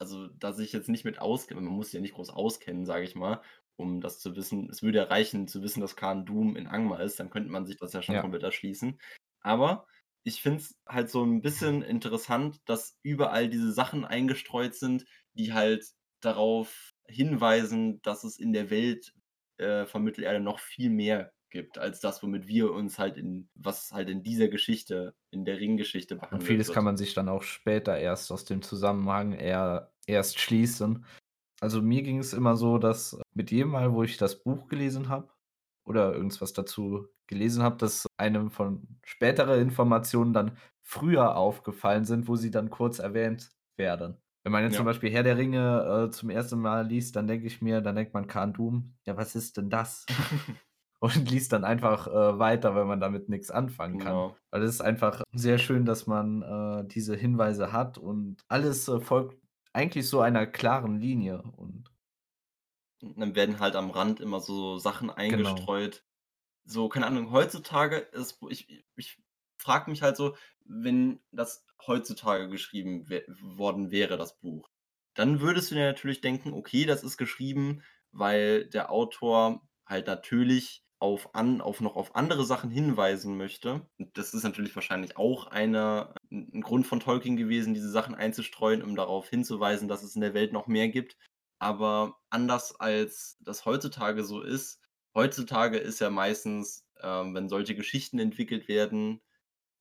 also da sich jetzt nicht mit auskennt man muss sich ja nicht groß auskennen, sage ich mal, um das zu wissen. Es würde ja reichen zu wissen, dass Carn-Dûm in Angmar ist, dann könnte man sich das ja schon Ja. komplett erschließen. Aber ich finde es halt so 'n bisschen interessant, dass überall diese Sachen eingestreut sind, die halt darauf hinweisen, dass es in der Welt, äh, von Mittelerde noch viel mehr gibt als das, womit wir uns halt in was halt in dieser Geschichte, in der Ringgeschichte Und behandelt vieles wird. kann man sich dann auch später erst aus dem Zusammenhang eher erst schließen. Also, mir ging es immer so, dass mit jedem Mal, wo ich das Buch gelesen habe oder irgendwas dazu gelesen habe, dass einem von spätere Informationen dann früher aufgefallen sind, wo sie dann kurz erwähnt werden. Wenn man jetzt zum Ja. Beispiel Herr der Ringe, äh, zum 1. Mal liest, dann denke ich mir dann denkt man Carn-Dûm: „Ja, was ist denn das?“ Und liest dann einfach, äh, weiter, weil man damit nix anfangen kann. Genau. Weil es ist einfach sehr schön, dass man, äh, diese Hinweise hat und alles, äh, folgt eigentlich so einer klaren Linie und dann werden halt am Rand immer so Sachen Genau. eingestreut. So, keine Ahnung, heutzutage ist ich ich frage mich halt so, wenn das heutzutage geschrieben worden wäre, das Buch, dann würdest du dir natürlich denken: „Okay, das ist geschrieben weil der Autor halt natürlich auf an auf noch auf andere Sachen hinweisen möchte. Und das ist natürlich wahrscheinlich auch eine 'n 'n Grund von Tolkien gewesen, diese Sachen einzustreuen, um darauf hinzuweisen, dass es in der Welt noch mehr gibt. Aber anders als das heutzutage so ist heutzutage ist ja meistens, ähm, wenn solche Geschichten entwickelt werden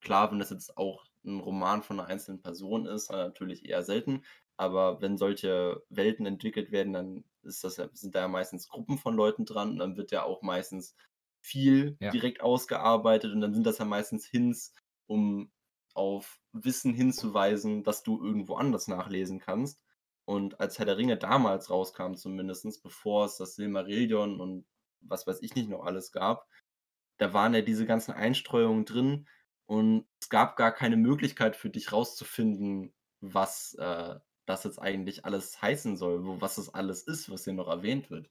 klar, wenn das jetzt auch 'n Roman von 'ner einzelnen Person ist, dann natürlich eher selten. Aber wenn solche Welten entwickelt werden, dann ist das sind da ja meistens Gruppen von Leuten dran und dann wird ja auch meistens viel Ja. direkt ausgearbeitet und dann sind das ja meistens Hints, um auf Wissen hinzuweisen, das du irgendwo anders nachlesen kannst. Und als Herr der Ringe damals rauskam zumindest, bevor es das Silmarillion und was weiß ich nicht noch alles gab, da waren ja diese ganzen Einstreuungen drin und es gab gar keine Möglichkeit für dich rauszufinden, was, äh, das jetzt eigentlich alles heißen soll, wo was das alles ist, was hier noch erwähnt wird.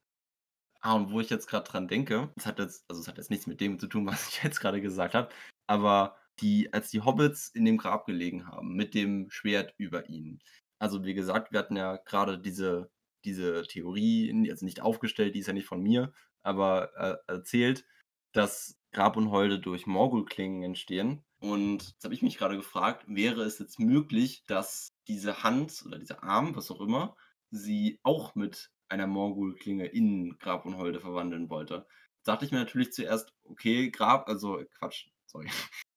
Ah, und wo ich jetzt grad dran denke, das hat jetzt also, es hat jetzt nichts mit dem zu tun, was ich jetzt grade gesagt habe, aber die als die Hobbits in dem Grab gelegen haben mit dem Schwert über ihnen. Also, wie gesagt, wir hatten ja grade diese diese Theorie also, nicht aufgestellt, die ist ja nicht von mir, aber, äh, erzählt, dass Grabunholde durch Morgulklingen entstehen. Und jetzt habe ich mich grade gefragt, wäre es jetzt möglich, dass diese Hand oder dieser Arm, was auch immer, sie auch mit einer Morgulklinge in Grabunholde verwandeln wollte? Dachte ich mir natürlich zuerst: „Okay, Grab“ also, Quatsch, sorry.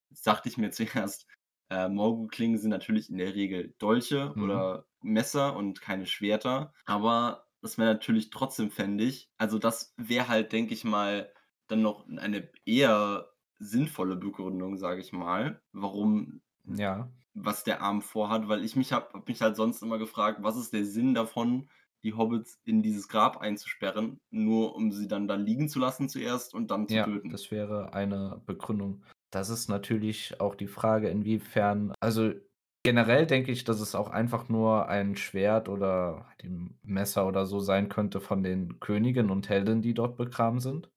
Jetzt dachte ich mir zuerst, äh, Morgulklingen sind natürlich in der Regel Dolche Mhm. oder Messer und keine Schwerter. Aber das wäre natürlich trotzdem fändig also, das wäre halt, denke ich mal, dann noch eine eher sinnvolle Begründung, sage ich mal, warum Ja. was der Arm vorhat, weil ich mich habe habe mich halt sonst immer gefragt: „Was ist der Sinn davon, die Hobbits in dieses Grab einzusperren, nur um sie dann da liegen zu lassen zuerst und dann zu Ja, töten?“ das wäre eine Begründung. Das ist natürlich auch die Frage, inwiefern also, generell denke ich, dass es auch einfach nur ein Schwert oder eben Messer oder so sein könnte von den Königen und Heldinnen, die dort begraben sind.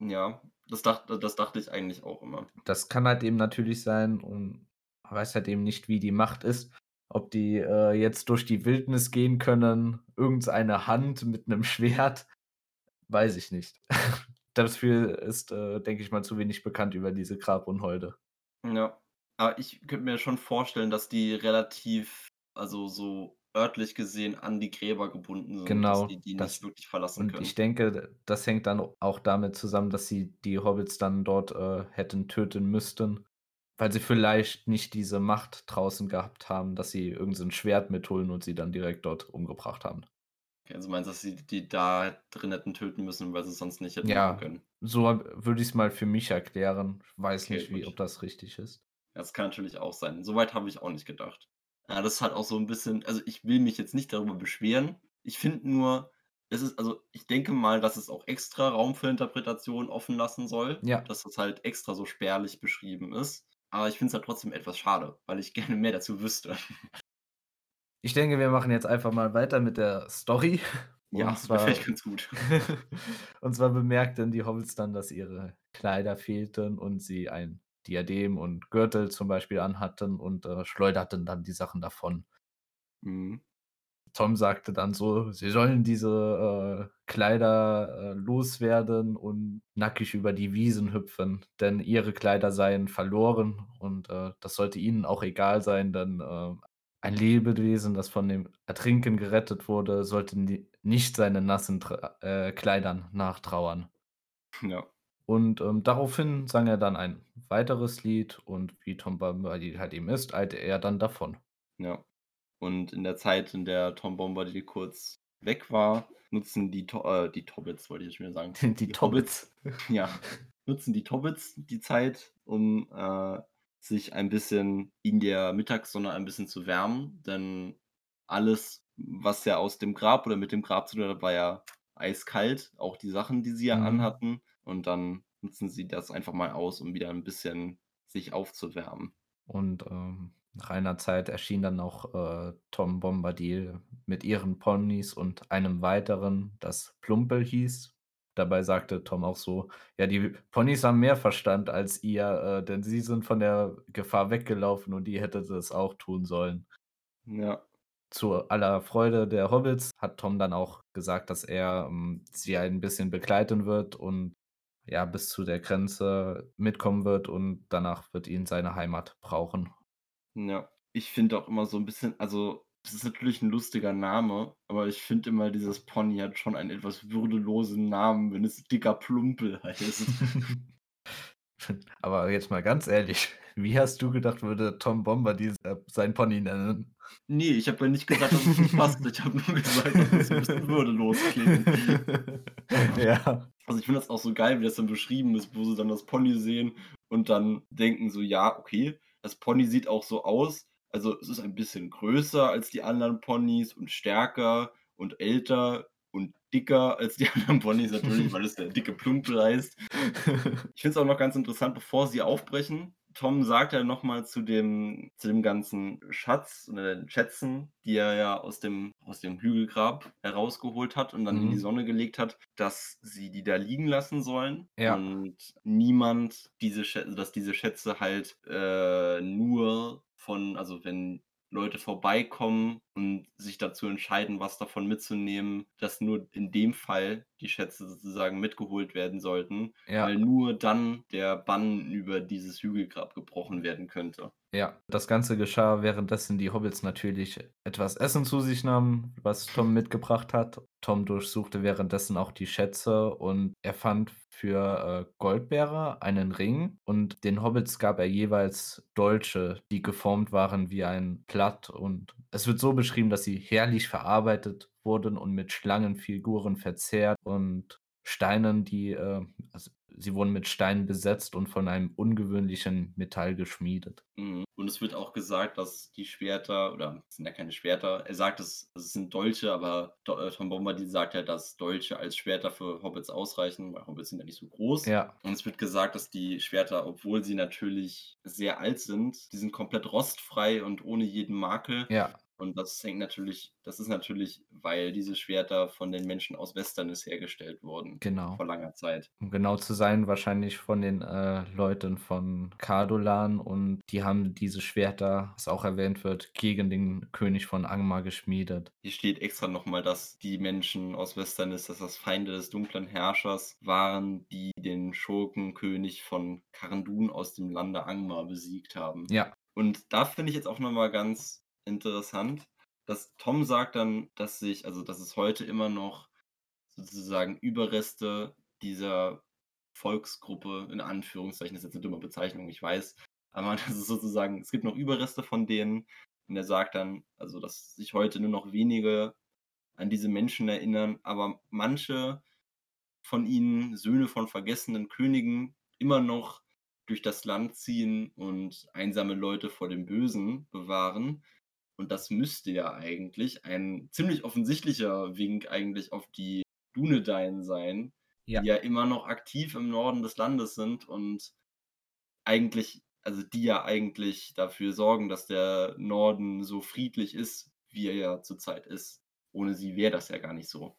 Ja, das dacht das dachte ich eigentlich auch immer. Das kann halt eben natürlich sein und man weiß halt eben nicht, wie die Macht ist, ob die, äh, jetzt durch die Wildnis gehen können, irgendeine Hand mit 'nem Schwert, weiß ich nicht. Dafür ist, äh, denke ich mal, zu wenig bekannt über diese Grabunholde. Ja, aber ich könnte mir schon vorstellen, dass die relativ also, so örtlich gesehen an die Gräber gebunden sind, dass Genau, die die nicht das wirklich verlassen und ich können. denke, d das hängt dann auch damit zusammen, dass sie die Hobbits dann dort, äh, hätten töten müssten, weil sie vielleicht nicht diese Macht draußen gehabt haben, dass sie irgend so Schwert mitholen und sie dann direkt dort umgebracht haben. Okay, also, meinst du, dass sie die da drin hätten töten müssen, weil sie's sonst nicht hätten Ja, können? so würde ich's mal für mich erklären. Weiß Okay, nicht, wie gut. ob das richtig ist. Das kann natürlich auch sein. So weit habe ich auch nicht gedacht. Ja, das ist halt auch so 'n bisschen also, ich will mich jetzt nicht darüber beschweren. Ich finde nur, es ist also, ich denke mal, dass es auch extra Raum für Interpretation offen lassen soll, Ja. dass das halt extra so spärlich beschrieben ist. Aber ich finde es halt trotzdem etwas schade, weil ich gerne mehr dazu wüsste. Ich denke, wir machen jetzt einfach mal weiter mit der Story. Und Ja, mir zwar fällt ganz gut. und zwar bemerkten die Hobbits dann, dass ihre Kleider fehlten und sie ein Diadem und Gürtel zum Beispiel anhatten und, äh, schleuderten dann die Sachen davon. Mhm. Tom sagte dann so, sie sollen diese, äh, Kleider, äh, loswerden und nackig über die Wiesen hüpfen, denn ihre Kleider seien verloren und, äh, das sollte ihnen auch egal sein, denn, äh, ein Lebewesen, das von dem Ertrinken gerettet wurde, sollte ni nicht seinen nassen Tra äh, Kleidern nachtrauern. Ja. Und, ähm, daraufhin sang er dann ein weiteres Lied und wie Tom Bombadil halt eben ist, eilte er dann davon. Ja. Und in der Zeit, in der Tom Bombadil kurz weg war, nutzen die To äh, die Tobbits, wollte ich jetzt wieder sagen, Die die Tobbits. Ja, nutzen die Tobbits die Zeit, um, äh, sich ein bisschen in der Mittagssonne ein bisschen zu wärmen, denn alles, was ja aus dem Grab oder mit dem Grab zu tun hat, war ja eiskalt, auch die Sachen, die sie ja Mhm. anhatten. Und dann nutzen sie das einfach mal aus, um wieder 'n bisschen sich aufzuwärmen. Und, ähm, nach einer Zeit erschien dann auch, äh, Tom Bombadil mit ihren Ponys und einem weiteren, das Plumpel hieß. Dabei sagte Tom auch so: „Ja, die Ponys haben mehr Verstand als ihr, äh, denn sie sind von der Gefahr weggelaufen und ihr hättet es auch tun sollen.“ Ja. Zu aller Freude der Hobbits hat Tom dann auch gesagt, dass er, ähm, sie ein bisschen begleiten wird und, ja, bis zu der Grenze mitkommen wird und danach wird ihn seine Heimat brauchen. Ja, ich finde auch immer so 'n bisschen also, das ist natürlich 'n lustiger Name, aber ich finde immer, dieses Pony hat schon einen etwas würdelosen Namen, wenn es Dicker Plumpel heißt. Aber jetzt mal ganz ehrlich, wie hast du gedacht, würde Tom Bombadil, äh, sein Pony nennen? Ne, ich habe ja nicht gesagt, dass es nicht passt. Ich habe nur gesagt, dass es 'n bisschen würdelos klingt. Ja. Also, ich finde das auch so geil, wie das dann beschrieben ist, wo sie dann das Pony sehen und dann denken so: „Ja, okay, das Pony sieht auch so aus. Also, es ist ein bisschen größer als die anderen Ponys und stärker und älter und dicker als die anderen Ponys natürlich, weil es der dicke Plumpel heißt.“ Ich finde es auch noch ganz interessant, bevor sie aufbrechen. Tom sagt ja noch mal zu dem zu dem ganzen Schatz oder den Schätzen, die er ja aus dem aus dem Hügelgrab herausgeholt hat und dann in die Mhm. Sonne gelegt hat, dass sie die da liegen lassen sollen Ja. und niemand diese Schä also, dass diese Schätze halt, äh, nur von also, wenn Leute vorbeikommen und sich dazu entscheiden, was davon mitzunehmen, dass nur in dem Fall die Schätze sozusagen mitgeholt werden sollten, Ja. weil nur dann der Bann über dieses Hügelgrab gebrochen werden könnte. Ja, das Ganze geschah, währenddessen die Hobbits natürlich etwas Essen zu sich nahmen, was Tom mitgebracht hat. Tom durchsuchte währenddessen auch die Schätze und er fand für, äh, Goldbeere einen Ring und den Hobbits gab er jeweils Dolche, die geformt waren wie ein Blatt und es wird so beschrieben, dass sie herrlich verarbeitet wurden und mit Schlangenfiguren verzehrt und Steinen, die, äh also, sie wurden mit Steinen besetzt und von einem ungewöhnlichen Metall geschmiedet. Mhm. Und es wird auch gesagt, dass die Schwerter oder es sind ja keine Schwerter er sagt es es sind Dolche, aber äh, Tom Bombadil sagt ja, dass Dolche als Schwerter für Hobbits ausreichen, weil Hobbits sind ja nicht so groß. Ja. Und es wird gesagt, dass die Schwerter, obwohl sie natürlich sehr alt sind, die sind komplett rostfrei und ohne jeden Makel. Ja. Und das hängt natürlich das ist natürlich, weil diese Schwerter von den Menschen aus Westerness hergestellt wurden Genau. vor langer Zeit. Um genau zu sein, wahrscheinlich von den, äh, Leuten von Cardolan und die haben diese Schwerter, was auch erwähnt wird, gegen den König von Angmar geschmiedet. Hier steht extra noch mal, dass die Menschen aus Westerness, dass das Feinde des dunklen Herrschers waren, die den Schurkenkönig von Karndun aus dem Lande Angmar besiegt haben. Ja. Und da finde ich jetzt auch noch mal ganz interessant, dass Tom sagt dann, dass sich also, dass es heute immer noch sozusagen Überreste dieser Volksgruppe in Anführungszeichen, das ist jetzt 'ne dumme Bezeichnung, ich weiß, aber das ist sozusagen es gibt noch Überreste von denen und er sagt dann, also, dass sich heute nur noch wenige an diese Menschen erinnern, aber manche von ihnen, Söhne von vergessenen Königen, immer noch durch das Land ziehen und einsame Leute vor dem Bösen bewahren. Und das müsste ja eigentlich ein ziemlich offensichtlicher Wink eigentlich auf die Dunedain sein, Ja. die ja immer noch aktiv im Norden des Landes sind und eigentlich also, die ja eigentlich dafür sorgen, dass der Norden so friedlich ist, wie er ja zurzeit ist. Ohne sie wäre das ja gar nicht so.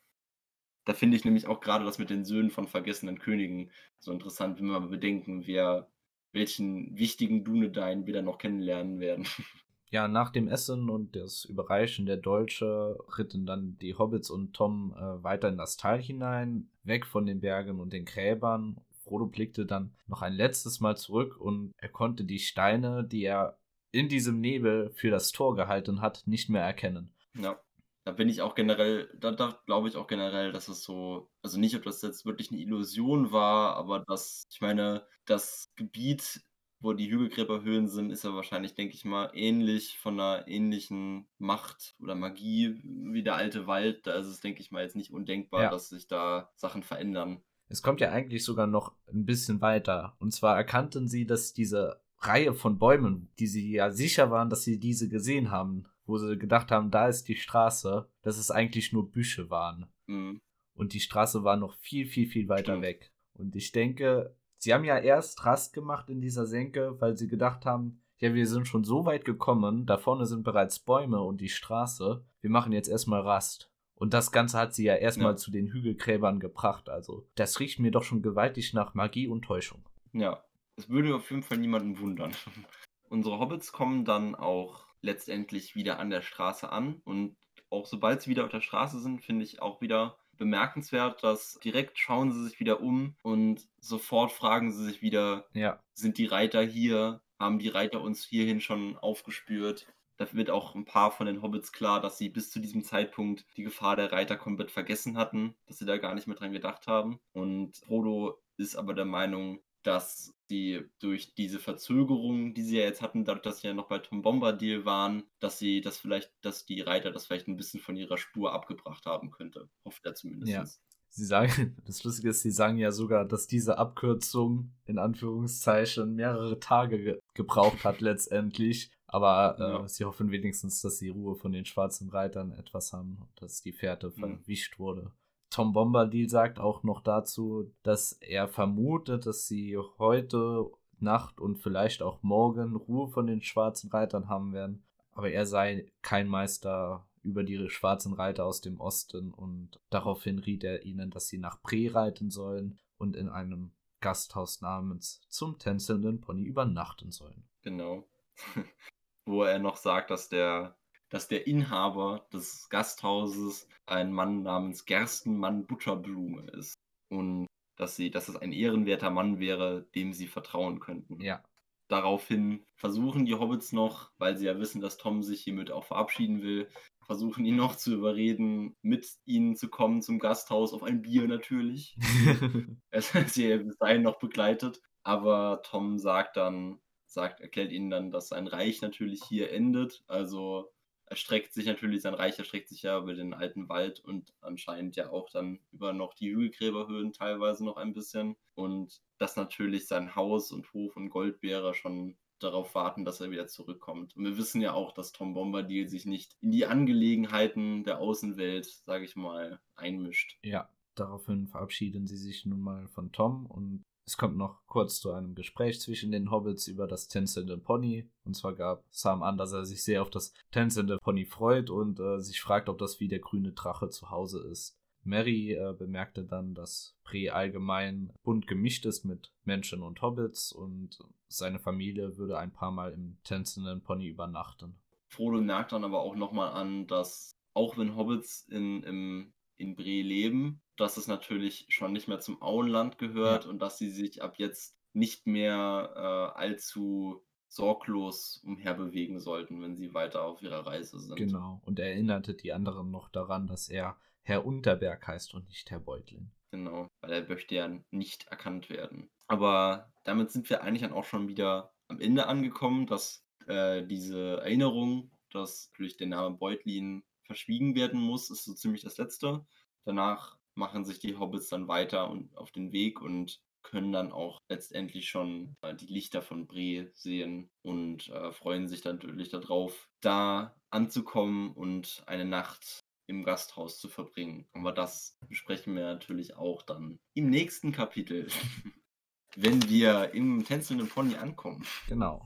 Da finde ich nämlich auch grade das mit den Söhnen von vergessenen Königen so interessant, wenn wir mal bedenken, wer welchen wichtigen Dunedain wir da noch kennenlernen werden. Ja, nach dem Essen und das Überreichen der Dolche ritten dann die Hobbits und Tom, äh, weiter in das Tal hinein, weg von den Bergen und den Gräbern. Frodo blickte dann noch ein letztes Mal zurück und er konnte die Steine, die er in diesem Nebel für das Tor gehalten hat, nicht mehr erkennen. Ja, da bin ich auch generell da da glaube ich auch generell, dass es so also, nicht, ob das jetzt wirklich 'ne Illusion war, aber dass ich meine, das Gebiet, wo die Hügelgräberhöhlen sind, ist ja wahrscheinlich, denke ich mal, ähnlich von 'ner ähnlichen Macht oder Magie wie der alte Wald. Da ist es, denke ich mal, jetzt nicht undenkbar, Ja. dass sich da Sachen verändern. Es kommt ja eigentlich sogar noch 'n bisschen weiter. Und zwar erkannten sie, dass diese Reihe von Bäumen, die sie ja sicher waren, dass sie diese gesehen haben, wo sie gedacht haben, da ist die Straße, dass es eigentlich nur Büsche waren. Mhm. Und die Straße war noch viel, viel, viel weiter Stimmt. weg. Und ich denke, sie haben ja erst Rast gemacht in dieser Senke, weil sie gedacht haben: „Ja, wir sind schon so weit gekommen, da vorne sind bereits Bäume und die Straße. Wir machen jetzt erst mal Rast.“ Und das Ganze hat sie ja erst mal Ja. zu den Hügelgräbern gebracht. Also, das riecht mir doch schon gewaltig nach Magie und Täuschung. Ja, es würde auf jeden Fall niemanden wundern. Unsere Hobbits kommen dann auch letztendlich wieder an der Straße an. Und auch sobald sie wieder auf der Straße sind, finde ich auch wieder bemerkenswert, dass direkt schauen sie sich wieder um und sofort fragen sie sich wieder, Ja. sind die Reiter hier? Haben die Reiter uns hierhin schon aufgespürt? Da wird auch ein paar von den Hobbits klar, dass sie bis zu diesem Zeitpunkt die Gefahr der Reiter komplett vergessen hatten, dass sie da gar nicht mehr dran gedacht haben. Und Frodo ist aber der Meinung, dass sie durch diese Verzögerung, die sie ja jetzt hatten, dadurch, dass sie ja noch bei Tom Bombadil waren, dass sie das vielleicht, dass die Reiter das vielleicht ein bisschen von ihrer Spur abgebracht haben könnte. Hofft er zumindest. Ja. Sie sagen, das Lustige ist, sie sagen ja sogar, dass diese Abkürzung in Anführungszeichen mehrere Tage ge gebraucht hat letztendlich. Aber äh, Ja. sie hoffen wenigstens, dass die Ruhe von den schwarzen Reitern etwas haben und dass die Fährte Mhm. verwischt wurde. Tom Bombadil sagt auch noch dazu, dass er vermutet, dass sie heute Nacht und vielleicht auch morgen Ruhe von den schwarzen Reitern haben werden. Aber er sei kein Meister über die schwarzen Reiter aus dem Osten und daraufhin riet er ihnen, dass sie nach Pre reiten sollen und in einem Gasthaus namens zum tänzelnden Pony übernachten sollen. Genau. Wo er noch sagt, dass der, dass der Inhaber des Gasthauses ein Mann namens Gerstenmann Butterblume ist. Und dass sie, dass es ein ehrenwerter Mann wäre, dem sie vertrauen könnten. Ja, Daraufhin versuchen die Hobbits noch, weil sie ja wissen, dass Tom sich hiermit auch verabschieden will, versuchen ihn noch zu überreden, mit ihnen zu kommen zum Gasthaus, auf ein Bier natürlich. Er ist sie bis dahin noch begleitet. Aber Tom sagt dann, sagt, erklärt ihnen dann, dass sein Reich natürlich hier endet. Also erstreckt sich natürlich, sein Reich erstreckt sich ja über den alten Wald und anscheinend ja auch dann über noch die Hügelgräberhöhen teilweise noch ein bisschen. Und dass natürlich sein Haus und Hof und Goldbeere schon darauf warten, dass er wieder zurückkommt. Und wir wissen ja auch, dass Tom Bombadil sich nicht in die Angelegenheiten der Außenwelt, sage ich mal, einmischt. ja. Daraufhin verabschieden sie sich nun mal von Tom und es kommt noch kurz zu einem Gespräch zwischen den Hobbits über das tänzelnde Pony. Und zwar gab Sam an, dass er sich sehr auf das tänzelnde Pony freut und äh, sich fragt, ob das wie der grüne Drache zu Hause ist. Mary äh, bemerkte dann, dass Pre allgemein bunt gemischt ist mit Menschen und Hobbits und seine Familie würde ein paar Mal im tänzelnden Pony übernachten. Frodo merkt dann aber auch nochmal an, dass auch wenn Hobbits in, im, in Bre leben, dass es natürlich schon nicht mehr zum Auenland gehört Ja. und dass sie sich ab jetzt nicht mehr äh, allzu sorglos umherbewegen sollten, wenn sie weiter auf ihrer Reise sind. Genau. Und er erinnerte die anderen noch daran, dass er Herr Unterberg heißt und nicht Herr Beutlin. Genau, weil er möchte ja nicht erkannt werden. Aber damit sind wir eigentlich dann auch schon wieder am Ende angekommen, dass äh, diese Erinnerung, dass durch den Namen Beutlin verschwiegen werden muss, ist so ziemlich das Letzte. Danach machen sich die Hobbits dann weiter und auf den Weg und können dann auch letztendlich schon äh, die Lichter von Bre sehen und äh, freuen sich dann natürlich darauf, da anzukommen und eine Nacht im Gasthaus zu verbringen. Aber das besprechen wir natürlich auch dann im nächsten Kapitel, wenn wir im tänzelnden Pony ankommen. Genau.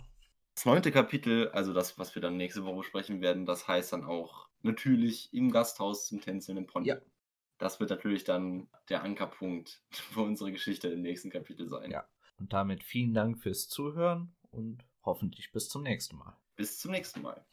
Das neunte Kapitel, also das, was wir dann nächste Woche besprechen werden, das heißt dann auch natürlich im Gasthaus zum tänzelnden Pony. Ja. Das wird natürlich dann der Ankerpunkt für unsere Geschichte im nächsten Kapitel sein. Ja. Und damit vielen Dank fürs Zuhören und hoffentlich bis zum nächsten Mal. Bis zum nächsten Mal.